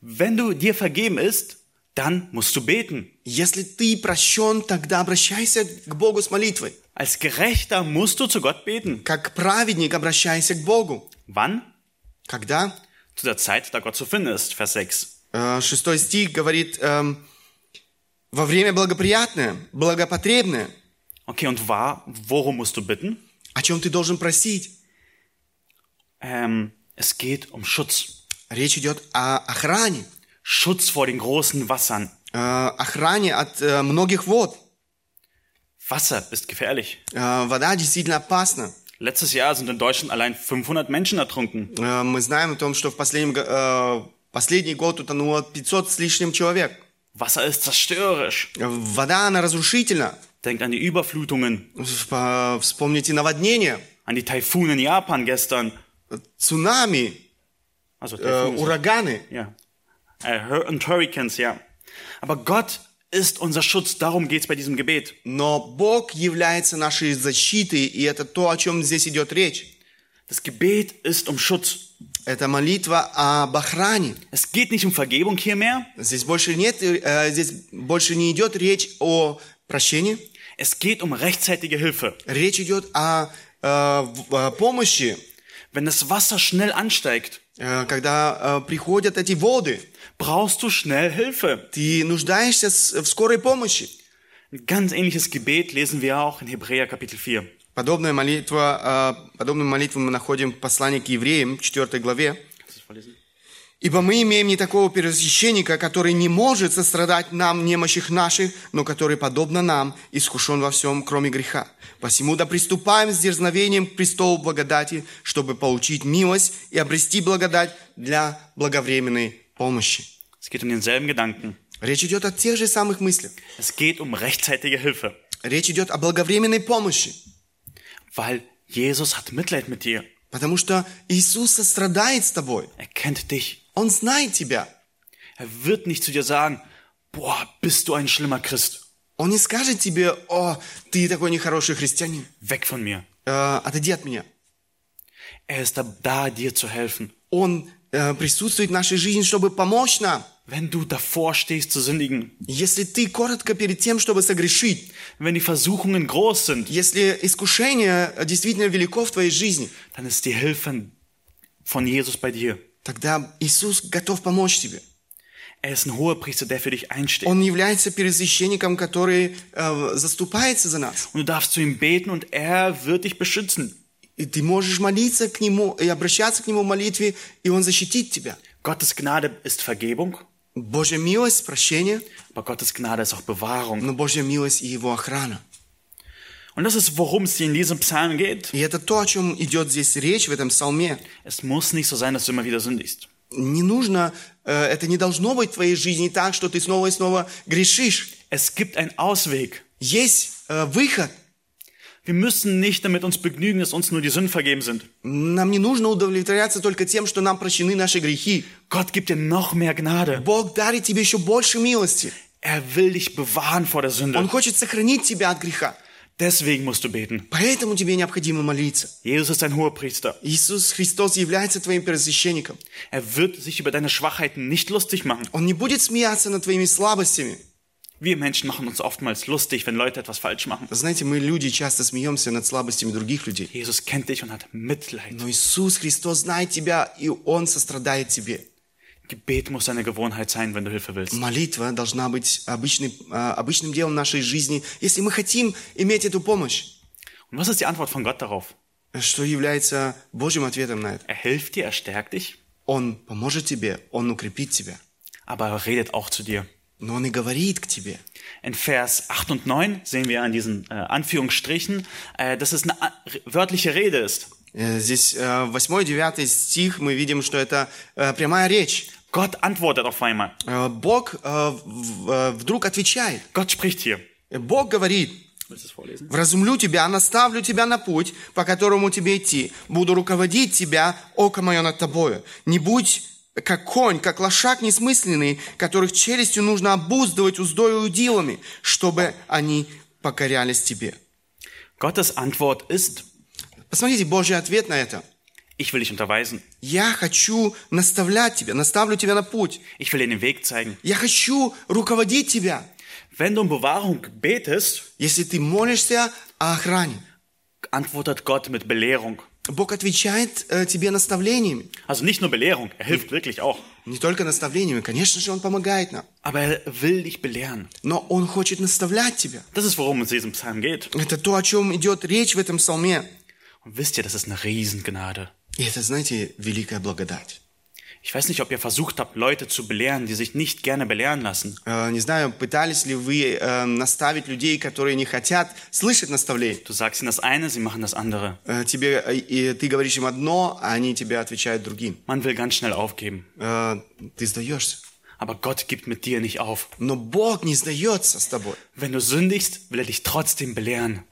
A: Wenn du dir vergeben ist, dann musst du beten.
B: Если ты прощен, тогда обращайся к Богу с молитвой.
A: Als Gerechter musst du zu Gott beten.
B: Как праведник обращайся к Богу.
A: Wann?
B: Когда?
A: Zu der Zeit, da Gott zu finden ist. Vers 6.
B: Э, Шестой стих говорит, эм, во время благоприятное, благопотребное.
A: Okay, und war, worum musst du bitten?
B: О чем ты должен просить?
A: Ähm, es geht um Schutz.
B: Речь идет о охране.
A: Schutz vor den großen Wassern.
B: Э, охране от э, многих вод.
A: Wasser ist gefährlich.
B: Э, вода действительно опасна.
A: Letztes Jahr sind in Deutschland allein 500 Menschen ertrunken.
B: Э, мы знаем о том, что в последнем, го- э, последний год утонуло 500 с лишним человек.
A: Wasser ist zerstörerisch.
B: Э, Вода, она разрушительна.
A: Denkt an die Überflutungen,
B: В- Вспомните наводнения,
A: an die Taifune in Japan gestern.
B: цунами,
A: Also
B: äh,
A: Taifune,
B: ураганы.
A: ja. Äh, und Hurricanes, ja. Aber Gott ist unser Schutz. Darum geht's bei diesem Gebet.
B: Но Бог является нашей защитой, и это то, о чем здесь идет речь.
A: Das Gebet ist um Schutz.
B: Это молитва об охране.
A: Es geht nicht um Vergebung hier mehr.
B: Здесь больше нет, э, здесь больше не идет речь о прощении.
A: Es geht um rechtzeitige Hilfe.
B: Речь идет о, э, о помощи,
A: Wenn das Wasser schnell ansteigt,
B: э, когда э, приходят эти воды.
A: Brauchst du schnell Hilfe.
B: Ты нуждаешься в скорой помощи.
A: Ein ganz ähnliches Gebet lesen wir auch in Hebräer Kapitel 4.
B: Подобная молитва, э, подобную молитву мы находим в послании к евреям, в 4 главе. Ибо мы имеем не такого первосвященника, который не может сострадать нам немощих наших, но который, подобно нам, искушен во всем, кроме греха. Посему да приступаем с дерзновением к престолу благодати, чтобы получить милость и обрести благодать для благовременной помощи.
A: Es geht um denselben Gedanken.
B: Речь идет о тех же самых мыслях.
A: Es geht um rechtzeitige Hilfe,
B: Речь идет о благовременной помощи.
A: weil Jesus hat Mitleid mit dir.
B: Потому что Иисус сострадает с тобой.
A: Er kennt dich.
B: Он знает тебя.
A: Er wird nicht zu dir sagen, boah, bist du ein schlimmer Christ.
B: Он не скажет тебе, о, ты такой нехороший христианин.
A: Weg von mir.
B: Э, отойди от меня.
A: Er ist da, da, dir zu helfen.
B: Он э, присутствует в нашей жизни, чтобы помочь нам.
A: Wenn du davor stehst zu sündigen,
B: Если ты коротко перед тем, чтобы согрешить,
A: wenn die Versuchungen groß sind,
B: если искушение действительно велико в твоей жизни,
A: dann ist die Hilfe von Jesus bei dir.
B: тогда Иисус готов помочь тебе.
A: Er ist ein hoher Priester, der für dich einsteht.
B: Он является первосвященником, который э, заступается за нас.
A: Und du darfst zu ihm beten und er wird dich beschützen.
B: И ты можешь молиться к Нему и обращаться к Нему в молитве, и Он защитит тебя.
A: Gottes Gnade ist Vergebung,
B: Божья милость, прощение,
A: aber Gottes Gnade ist auch Bewahrung.
B: но Божья милость и Его охрана.
A: Und das ist, worum es hier in diesem Psalm geht.
B: И это то, о чем идет здесь речь в этом псалме.
A: Es muss nicht so sein, dass du immer wieder sündigst.
B: Не нужно, э, это не должно быть в твоей жизни так, что ты снова и снова грешишь.
A: Es gibt einen Ausweg.
B: Есть э, выход.
A: Wir müssen nicht damit uns begnügen, dass uns nur die Sünden vergeben sind.
B: Нам не нужно удовлетворяться только тем, что нам прощены наши грехи.
A: Gott gibt dir noch mehr Gnade.
B: Бог дарит тебе еще больше милости.
A: Er will dich bewahren vor der
B: Он
A: Sünde.
B: хочет сохранить тебя от греха.
A: Deswegen musst du beten.
B: Поэтому тебе необходимо молиться.
A: Jesus ist ein hoher Priester.
B: Иисус Христос является твоим первосвященником.
A: Er wird sich über deine Schwachheiten nicht lustig machen.
B: Он не будет смеяться над твоими слабостями.
A: Wir Menschen machen uns oftmals lustig, wenn Leute etwas falsch machen.
B: Знаете, мы люди часто смеемся над слабостями других людей.
A: Jesus kennt dich und hat Mitleid.
B: Но Иисус Христос знает тебя, и Он сострадает тебе.
A: Gebet muss eine Gewohnheit sein, wenn du Hilfe willst.
B: Молитва должна быть обычной, а, обычным делом нашей жизни, если мы хотим иметь эту помощь.
A: Und was ist die Antwort von Gott darauf?
B: Что является Божьим ответом на это?
A: Er hilft dir, er stärkt dich,
B: Он поможет тебе, Он укрепит тебя.
A: aber er redet auch zu dir.
B: Но Он и говорит к тебе.
A: In Vers 8 und 9 sehen wir an diesen äh, Anführungsstrichen, äh, dass es eine a- wörtliche Rede ist.
B: Э, Здесь 8-9 стих, мы видим, что это э, прямая речь.
A: Gott antwortet auf einmal.
B: Э, Бог э, в- э, вдруг отвечает.
A: Gott spricht hier.
B: Э, Бог говорит? «Вразумлю тебя, наставлю тебя на путь, по которому тебе идти. Буду руководить тебя, око мое над тобою. Не будь как конь, как лошак несмысленный, которых челюстью нужно обуздывать уздою и удилами, чтобы они покорялись тебе».
A: Gottes Antwort ist,
B: Посмотрите, Божий ответ на это.
A: ich will dich unterweisen.
B: Я хочу наставлять тебя, наставлю тебя на путь.
A: Ich will dir den Weg zeigen.
B: Я хочу руководить тебя.
A: Wenn du um Bewahrung betest,
B: Если ты молишься о охране,
A: antwortet Gott mit Belehrung.
B: Бог отвечает э, тебе наставлениями.
A: Also nicht nur Belehrung, er hilft wirklich auch.
B: Не только наставлениями, конечно же, Он помогает нам.
A: Aber er will dich belehren.
B: Но Он хочет наставлять тебя.
A: Das ist, worum es in diesem Psalm geht.
B: Это то, о чем идет речь в этом псалме.
A: Und wisst ihr, das ist eine Riesengnade.
B: И это, знаете, великая благодать.
A: Ich weiß nicht, ob ihr versucht habt, Leute zu belehren, die sich nicht gerne belehren lassen.
B: Э, Не знаю, пытались ли вы э, наставить людей, которые не хотят слышать наставление.
A: Du sagst ihnen das eine, sie machen das andere.
B: Э, Тебе, э, и ты говоришь им одно, а они тебе отвечают другим.
A: Man will ganz schnell aufgeben.
B: Э, Ты сдаешься.
A: Aber Gott gibt mit dir nicht auf.
B: Но Бог не сдается с тобой.
A: Wenn du sündigst, will er dich trotzdem belehren.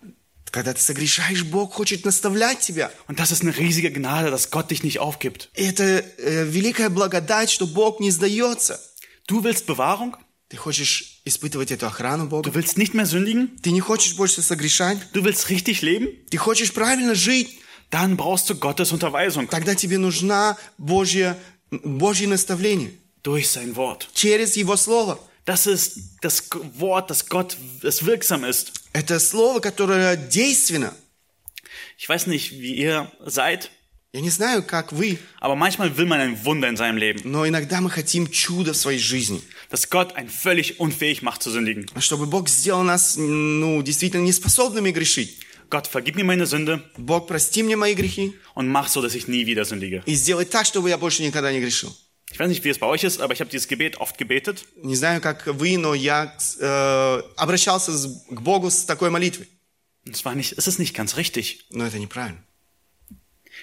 B: Когда ты согрешаешь, Бог хочет наставлять тебя.
A: Und das ist eine riesige Gnade, dass Gott dich nicht aufgibt.
B: Это э, великая благодать, что Бог не сдается.
A: Du willst Bewahrung?
B: Ты хочешь испытывать эту охрану Бога?
A: Du willst nicht mehr sündigen?
B: Ты не хочешь больше согрешать?
A: Du willst richtig leben?
B: Ты хочешь правильно жить?
A: Dann brauchst du Gottes Unterweisung
B: Тогда тебе нужна Божье, Божье наставление
A: durch sein Wort.
B: через Его Слово.
A: Das ist das Wort, das Gott, das wirksam ist.
B: Это Слово, которое действенно.
A: Ich weiß nicht, wie ihr seid,
B: Я не знаю, как вы,
A: aber manchmal will man ein Wunder in seinem Leben.
B: но иногда мы хотим чуда в своей жизни.
A: Dass Gott einen völlig unfähig macht zu sündigen.
B: Чтобы Бог сделал нас, ну, действительно неспособными грешить.
A: Gott, vergib mir meine Sünde
B: Бог, прости мне мои грехи
A: und mach so, dass ich nie wieder sündige.
B: и сделай так, чтобы я больше никогда не грешил.
A: Ich weiß nicht, wie es bei euch ist, aber ich habe dieses Gebet oft gebetet.
B: Не знаю, как вы, но я э, обращался с- к Богу с такой молитвой.
A: Und es war nicht, es ist nicht ganz richtig.
B: Но это неправильно.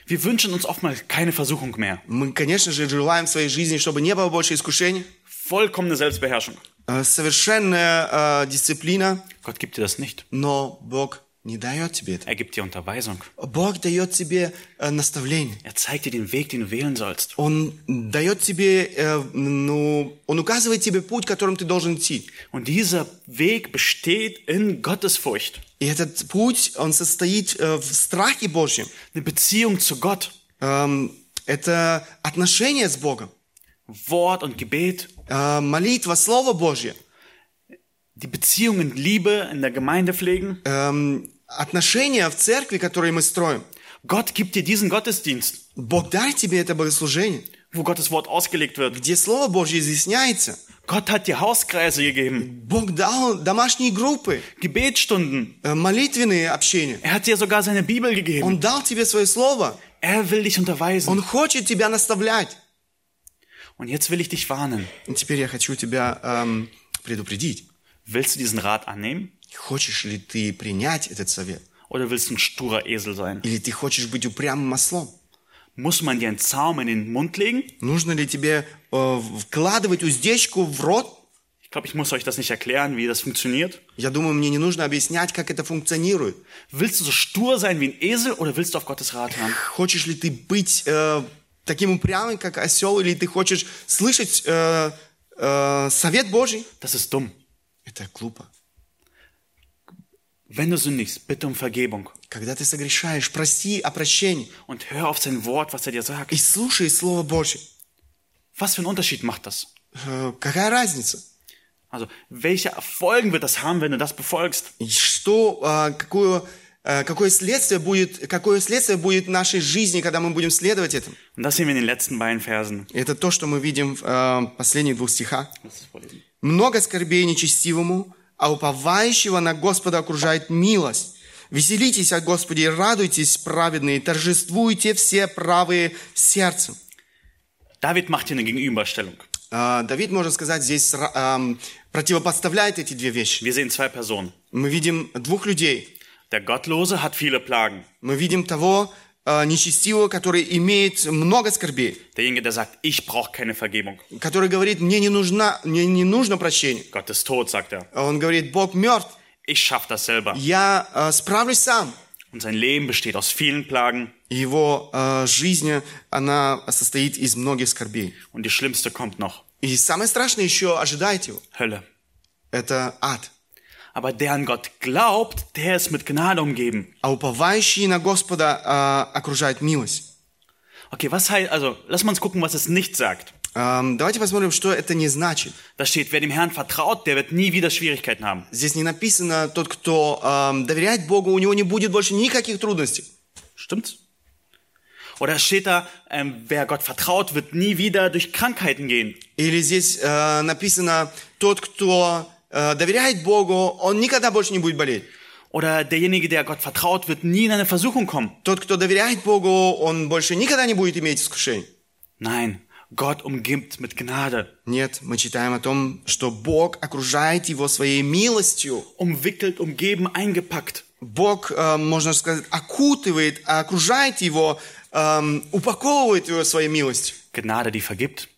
A: Wir wünschen uns oftmals keine Versuchung mehr.
B: Мы, конечно же, желаем в своей жизни, чтобы не было больше искушений.
A: Vollkommene Selbstbeherrschung.
B: Э, Совершенная э, дисциплина,
A: Gott gibt dir das nicht.
B: но Бог не дает тебе это.
A: Er gibt dir Unterweisung.
B: Бог дает тебе э, наставление.
A: Er zeigt dir den Weg, den du wählen sollst.
B: Он дает тебе, э, ну, он указывает тебе путь, которым ты должен идти.
A: Und dieser Weg besteht in Gottesfurcht.
B: И этот путь, он состоит э, в страхе Божьем.
A: Eine Beziehung zu Gott.
B: Эм, это отношение с Богом,
A: Wort und Gebet.
B: Э, молитва, Слово Божье,
A: Die Beziehung in Liebe in der Gemeinde pflegen.
B: Эм, отношения в церкви, которые мы строим.
A: Gott gibt dir diesen Gottesdienst,
B: Бог дарит тебе это богослужение,
A: wo Gottes Wort ausgelegt wird.
B: где Слово Божье изъясняется.
A: Gott hat dir Hauskreise gegeben,
B: Бог дал домашние группы,
A: Gebetsstunden.
B: э, молитвенные общения.
A: Er hat dir sogar seine Bibel gegeben.
B: Он дал тебе свое Слово.
A: Er will dich unterweisen.
B: Он хочет тебя наставлять.
A: Und jetzt will ich dich warnen.
B: И теперь я хочу тебя эм, предупредить.
A: Willst du diesen Rat annehmen?
B: Хочешь ли ты принять этот совет?
A: Oder willst du ein sturer Esel sein?
B: Или ты хочешь быть упрямым ослом?
A: Muss man dir einen Zaum in den Mund legen?
B: Нужно ли тебе э, вкладывать уздечку в рот?
A: Ich glaube, ich muss euch das nicht erklären, wie das funktioniert.
B: Я думаю, мне не нужно объяснять, как это функционирует.
A: Willst du so stur sein wie ein Esel oder willst du auf Gottes Rat hören?
B: Хочешь ли ты быть э, таким упрямым, как осел, или ты хочешь слышать э, совет Божий?
A: Das ist dumm.
B: Это глупо.
A: Wenn du sündigst, bitte um Vergebung
B: Когда ты согрешаешь, проси о прощении
A: und hör auf sein Wort, was er dir sagt.
B: и слушай Слово Божье.
A: Was für einen Unterschied macht das?
B: Э, какая разница?
A: Also, welche Folgen wird das haben, wenn du das befolgst?
B: Что, э, какое, э, какое следствие будет, какое следствие будет в нашей жизни, когда мы будем следовать этому?
A: Und das sehen wir in den letzten beiden Versen.
B: Это то, что мы видим в э, последних двух стихах. Много скорбей нечестивому, а уповающего на Господа окружает милость. Веселитесь о Господе и радуйтесь, праведные, торжествуйте все правые сердцем.
A: David macht hier eine Gegenüberstellung.
B: А, Давид, можно сказать, здесь ам, противопоставляет эти две вещи.
A: Wir sehen zwei Personen.
B: Мы видим двух людей.
A: Der Gottlose hat viele Plagen.
B: Мы видим того нечестивого, который имеет много скорбей,
A: Derjenige, der sagt, ich brauche keine Vergebung.
B: который говорит, мне не, нужна, мне не нужно прощение.
A: Gott ist tot, sagt er.
B: Он говорит, Бог мертв,
A: Ich das selber.
B: я а, справлюсь сам.
A: Und sein Leben besteht aus vielen Plagen.
B: Его а, жизнь, она состоит из многих скорбей.
A: Und die schlimmste kommt noch.
B: И самое страшное еще ожидает его.
A: Hölle.
B: Это ад.
A: Aber der an Gott glaubt, der ist mit Gnade umgeben.
B: А уповающий на Господа а, окружает милость.
A: Okay, was heißt, also, lass mal uns gucken, was es nicht sagt.
B: Ам, давайте посмотрим, что это не значит.
A: Da steht, wer dem Herrn vertraut, der wird nie wieder Schwierigkeiten haben.
B: Здесь не написано, тот, кто ам, доверяет Богу, у него не будет больше никаких трудностей.
A: Stimmt's? Oder es steht da, ähm, wer Gott vertraut, wird nie wieder durch Krankheiten gehen.
B: Или здесь э, написано, тот, кто э, доверяет Богу, он никогда больше не будет болеть.
A: Oder derjenige, der Gott vertraut, wird nie in eine Versuchung kommen.
B: Тот, кто доверяет Богу, он больше никогда не будет иметь искушений.
A: Nein, Gott umgibt mit Gnade,
B: Нет, мы читаем о том, что Бог окружает его своей милостью.
A: umwickelt, umgeben, eingepackt.
B: Бог, э, можно сказать, окутывает, окружает его, эм, упаковывает его своей милостью.
A: Gnade, die vergibt,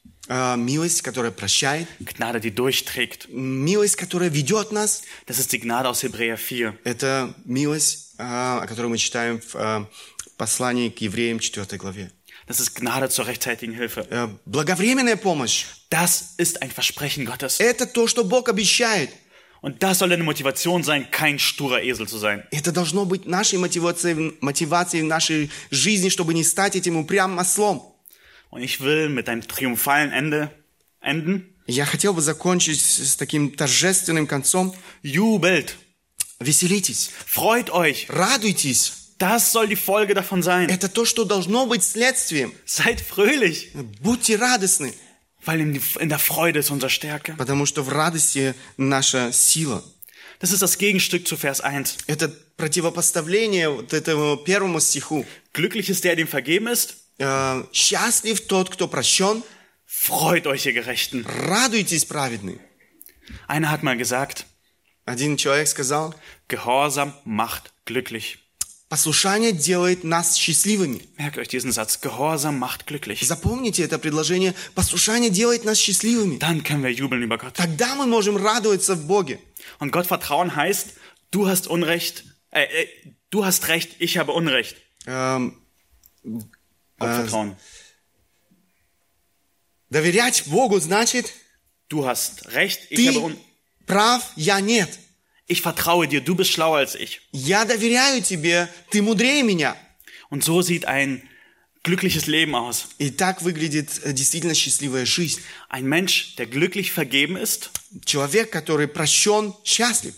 B: милость, которая прощает,
A: Gnade, die durchträgt.
B: милость, которая ведет нас.
A: Das ist die Gnade aus Hebräer 4.
B: Это милость, э, о которой мы читаем в э, послании к евреям 4 главе.
A: Das ist Gnade zur rechtzeitigen Hilfe.
B: Э, благовременная помощь
A: Das ist ein Versprechen Gottes.
B: – это то, что Бог обещает.
A: Und das soll eine Motivation sein, kein sturer Esel zu sein.
B: Это должно быть нашей мотивацией, мотивацией в нашей жизни, чтобы не стать этим упрямым ослом.
A: Und ich will mit einem triumphalen Ende enden.
B: Я хотел бы закончить с таким торжественным концом.
A: Jubelt,
B: Веселитесь,
A: freut euch.
B: радуйтесь.
A: Das soll die Folge davon sein.
B: Это то, что должно быть следствием.
A: Seid fröhlich,
B: Будьте радостны,
A: weil in, in der Freude ist unsere Stärke.
B: потому что в радости наша сила.
A: Das ist das Gegenstück zu Vers 1.
B: Это противопоставление вот этому первому стиху.
A: Glücklich ist der, dem vergeben ist,
B: Э, Счастлив тот, кто прощен,
A: freut euch, ihr Gerechten.
B: Радуйтесь, праведные.
A: Einer hat mal gesagt,
B: Один человек сказал,
A: Gehorsam macht glücklich.
B: послушание делает нас счастливыми.
A: Merkt euch diesen Satz, Gehorsam macht glücklich.
B: Запомните это предложение. Послушание делает нас счастливыми.
A: Dann können wir jubeln über Gott.
B: Тогда мы можем радоваться в Боге.
A: Und Gott vertrauen heißt, du hast Unrecht, äh, äh, du hast Recht, ich habe Unrecht.
B: Эм,
A: Gott vertrauen.
B: доверять Богу значит,
A: Du hast Recht, ich habe
B: ты
A: un
B: прав, я нет.
A: Ich vertraue dir, du bist schlauer als ich.
B: Я доверяю тебе, ты мудрее меня.
A: Und so sieht ein glückliches Leben aus.
B: И так выглядит э, действительно счастливая жизнь.
A: Ein Mensch, der glücklich vergeben ist.
B: Человек, который прощен, счастлив.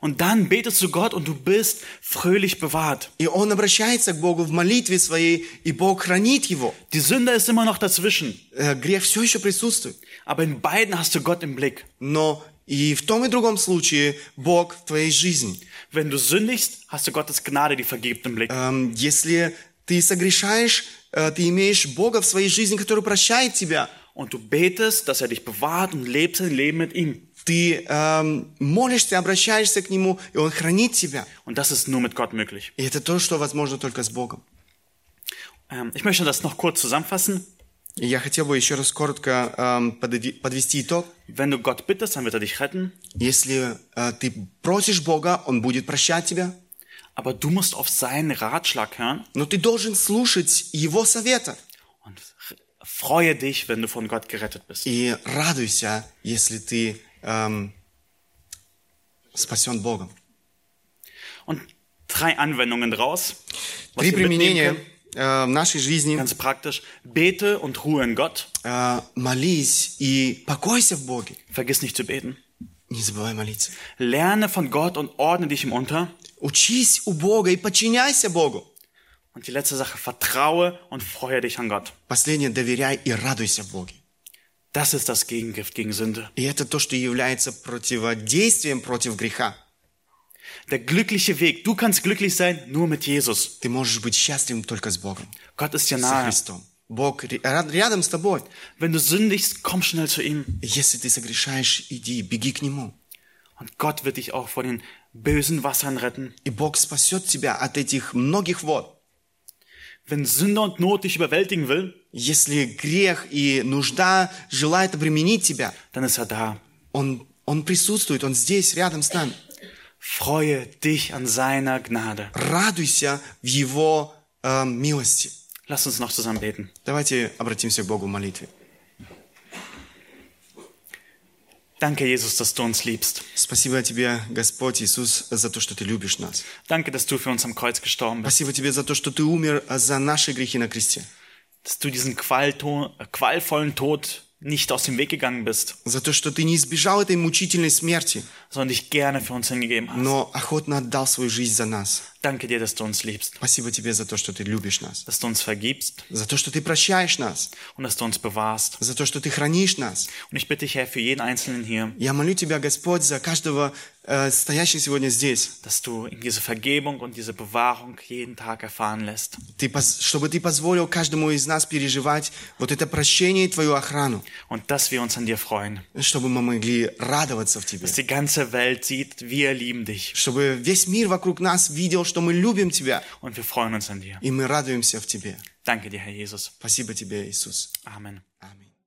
A: Und dann betest du Gott und du bist fröhlich bewahrt.
B: И он обращается к Богу в молитве своей, и Бог хранит его.
A: Die Sünde ist immer noch dazwischen.
B: Э, Грех все еще присутствует.
A: Aber in beiden hast du Gott im Blick.
B: Но и в том и другом случае Бог в твоей жизни.
A: Wenn du sündigst, hast du Gottes Gnade, die vergibt im Blick.
B: Эм, Если ты согрешаешь, э, ты имеешь Бога в своей жизни, который прощает тебя.
A: Und du betest, dass er dich bewahrt und lebst ein Leben mit ihm.
B: Ты эм, молишься, обращаешься к Нему, и Он хранит тебя.
A: Und das ist nur mit Gott möglich.
B: И это то, что возможно только с Богом.
A: Ähm, ich möchte das noch kurz zusammenfassen.
B: Я хотел бы еще раз коротко эм, подвести итог.
A: Wenn du Gott bittest, dann wird er dich retten.
B: Если э, ты просишь Бога, Он будет прощать тебя,
A: Aber du musst auf seinen Ratschlag hören
B: но ты должен слушать Его совета.
A: und freue dich, wenn du von Gott gerettet bist.
B: И радуйся, если ты эм, спасен Богом.
A: Und drei Anwendungen draus. Was
B: Три
A: wir mitnehmen
B: применения
A: können.
B: э, в нашей жизни.
A: Ganz praktisch. Bete und ruhe in Gott.
B: Э, молись и покойся в Боге.
A: Vergiss nicht zu beten.
B: Не забывай молиться.
A: Lerne von Gott und ordne dich ihm unter.
B: Учись у Бога и подчиняйся Богу.
A: Und die letzte Sache, vertraue und freue dich an Gott.
B: Последнее, доверяй и радуйся в Боге.
A: Das ist das Gegengift gegen Sünde.
B: И это то, что является противодействием против греха.
A: Der glückliche Weg. Du kannst glücklich sein nur mit Jesus.
B: Ты можешь быть счастливым только с Богом,
A: Gott ist dir
B: со
A: nahe.
B: Христом. Бог ре- ря- рядом с тобой.
A: Wenn du sündigst, komm schnell zu ihm.
B: И Если ты согрешаешь, иди, беги к Нему.
A: Und Gott wird dich auch vor den bösen Wassern retten.
B: И Бог спасет тебя от этих многих вод.
A: Wenn Sünde und Not dich überwältigen will,
B: Если грех и нужда желает обременить тебя,
A: dann ist er da.
B: Он, он присутствует, Он здесь, рядом с нами.
A: Freue dich an seiner Gnade.
B: Радуйся в Его э, милости.
A: Lass uns noch zusammen beten.
B: Давайте обратимся к Богу в молитве.
A: Danke, Jesus, dass du uns liebst.
B: Спасибо тебе, Господь Иисус, за то, что ты любишь нас.
A: Danke, dass du für uns am Kreuz gestorben bist.
B: Спасибо тебе за то, что ты умер за наши грехи на кресте.
A: Dass du diesen Qualto äh, qualvollen Tod nicht aus dem Weg gegangen bist,
B: За то, что ты не избежал этой мучительной смерти,
A: sondern dich gerne für uns hingegeben hast.
B: но охотно отдал свою жизнь за нас.
A: Danke dir, dass du uns liebst,
B: Спасибо тебе за то, что ты любишь нас.
A: dass du uns vergibst
B: За то, что ты прощаешь нас.
A: und dass du uns bewahrst.
B: За то, что ты хранишь нас.
A: Und ich bitte dich, Herr, für jeden Einzelnen hier,
B: Я молю тебя, Господь, за каждого э, стоящего сегодня здесь.
A: dass du ihm diese Vergebung und diese Bewahrung jeden Tag erfahren lässt.
B: Ты, чтобы ты позволил каждому из нас переживать вот это прощение и твою охрану.
A: Und dass wir uns an dir freuen.
B: Чтобы мы могли радоваться в тебе.
A: Dass die ganze Welt sieht, wir lieben dich.
B: Чтобы весь мир вокруг нас видел, что мы любим тебя.
A: Und wir freuen uns an dir.
B: И мы радуемся в тебе.
A: Danke dir, Herr Jesus.
B: Спасибо тебе, Иисус.
A: Amen.
B: Аминь.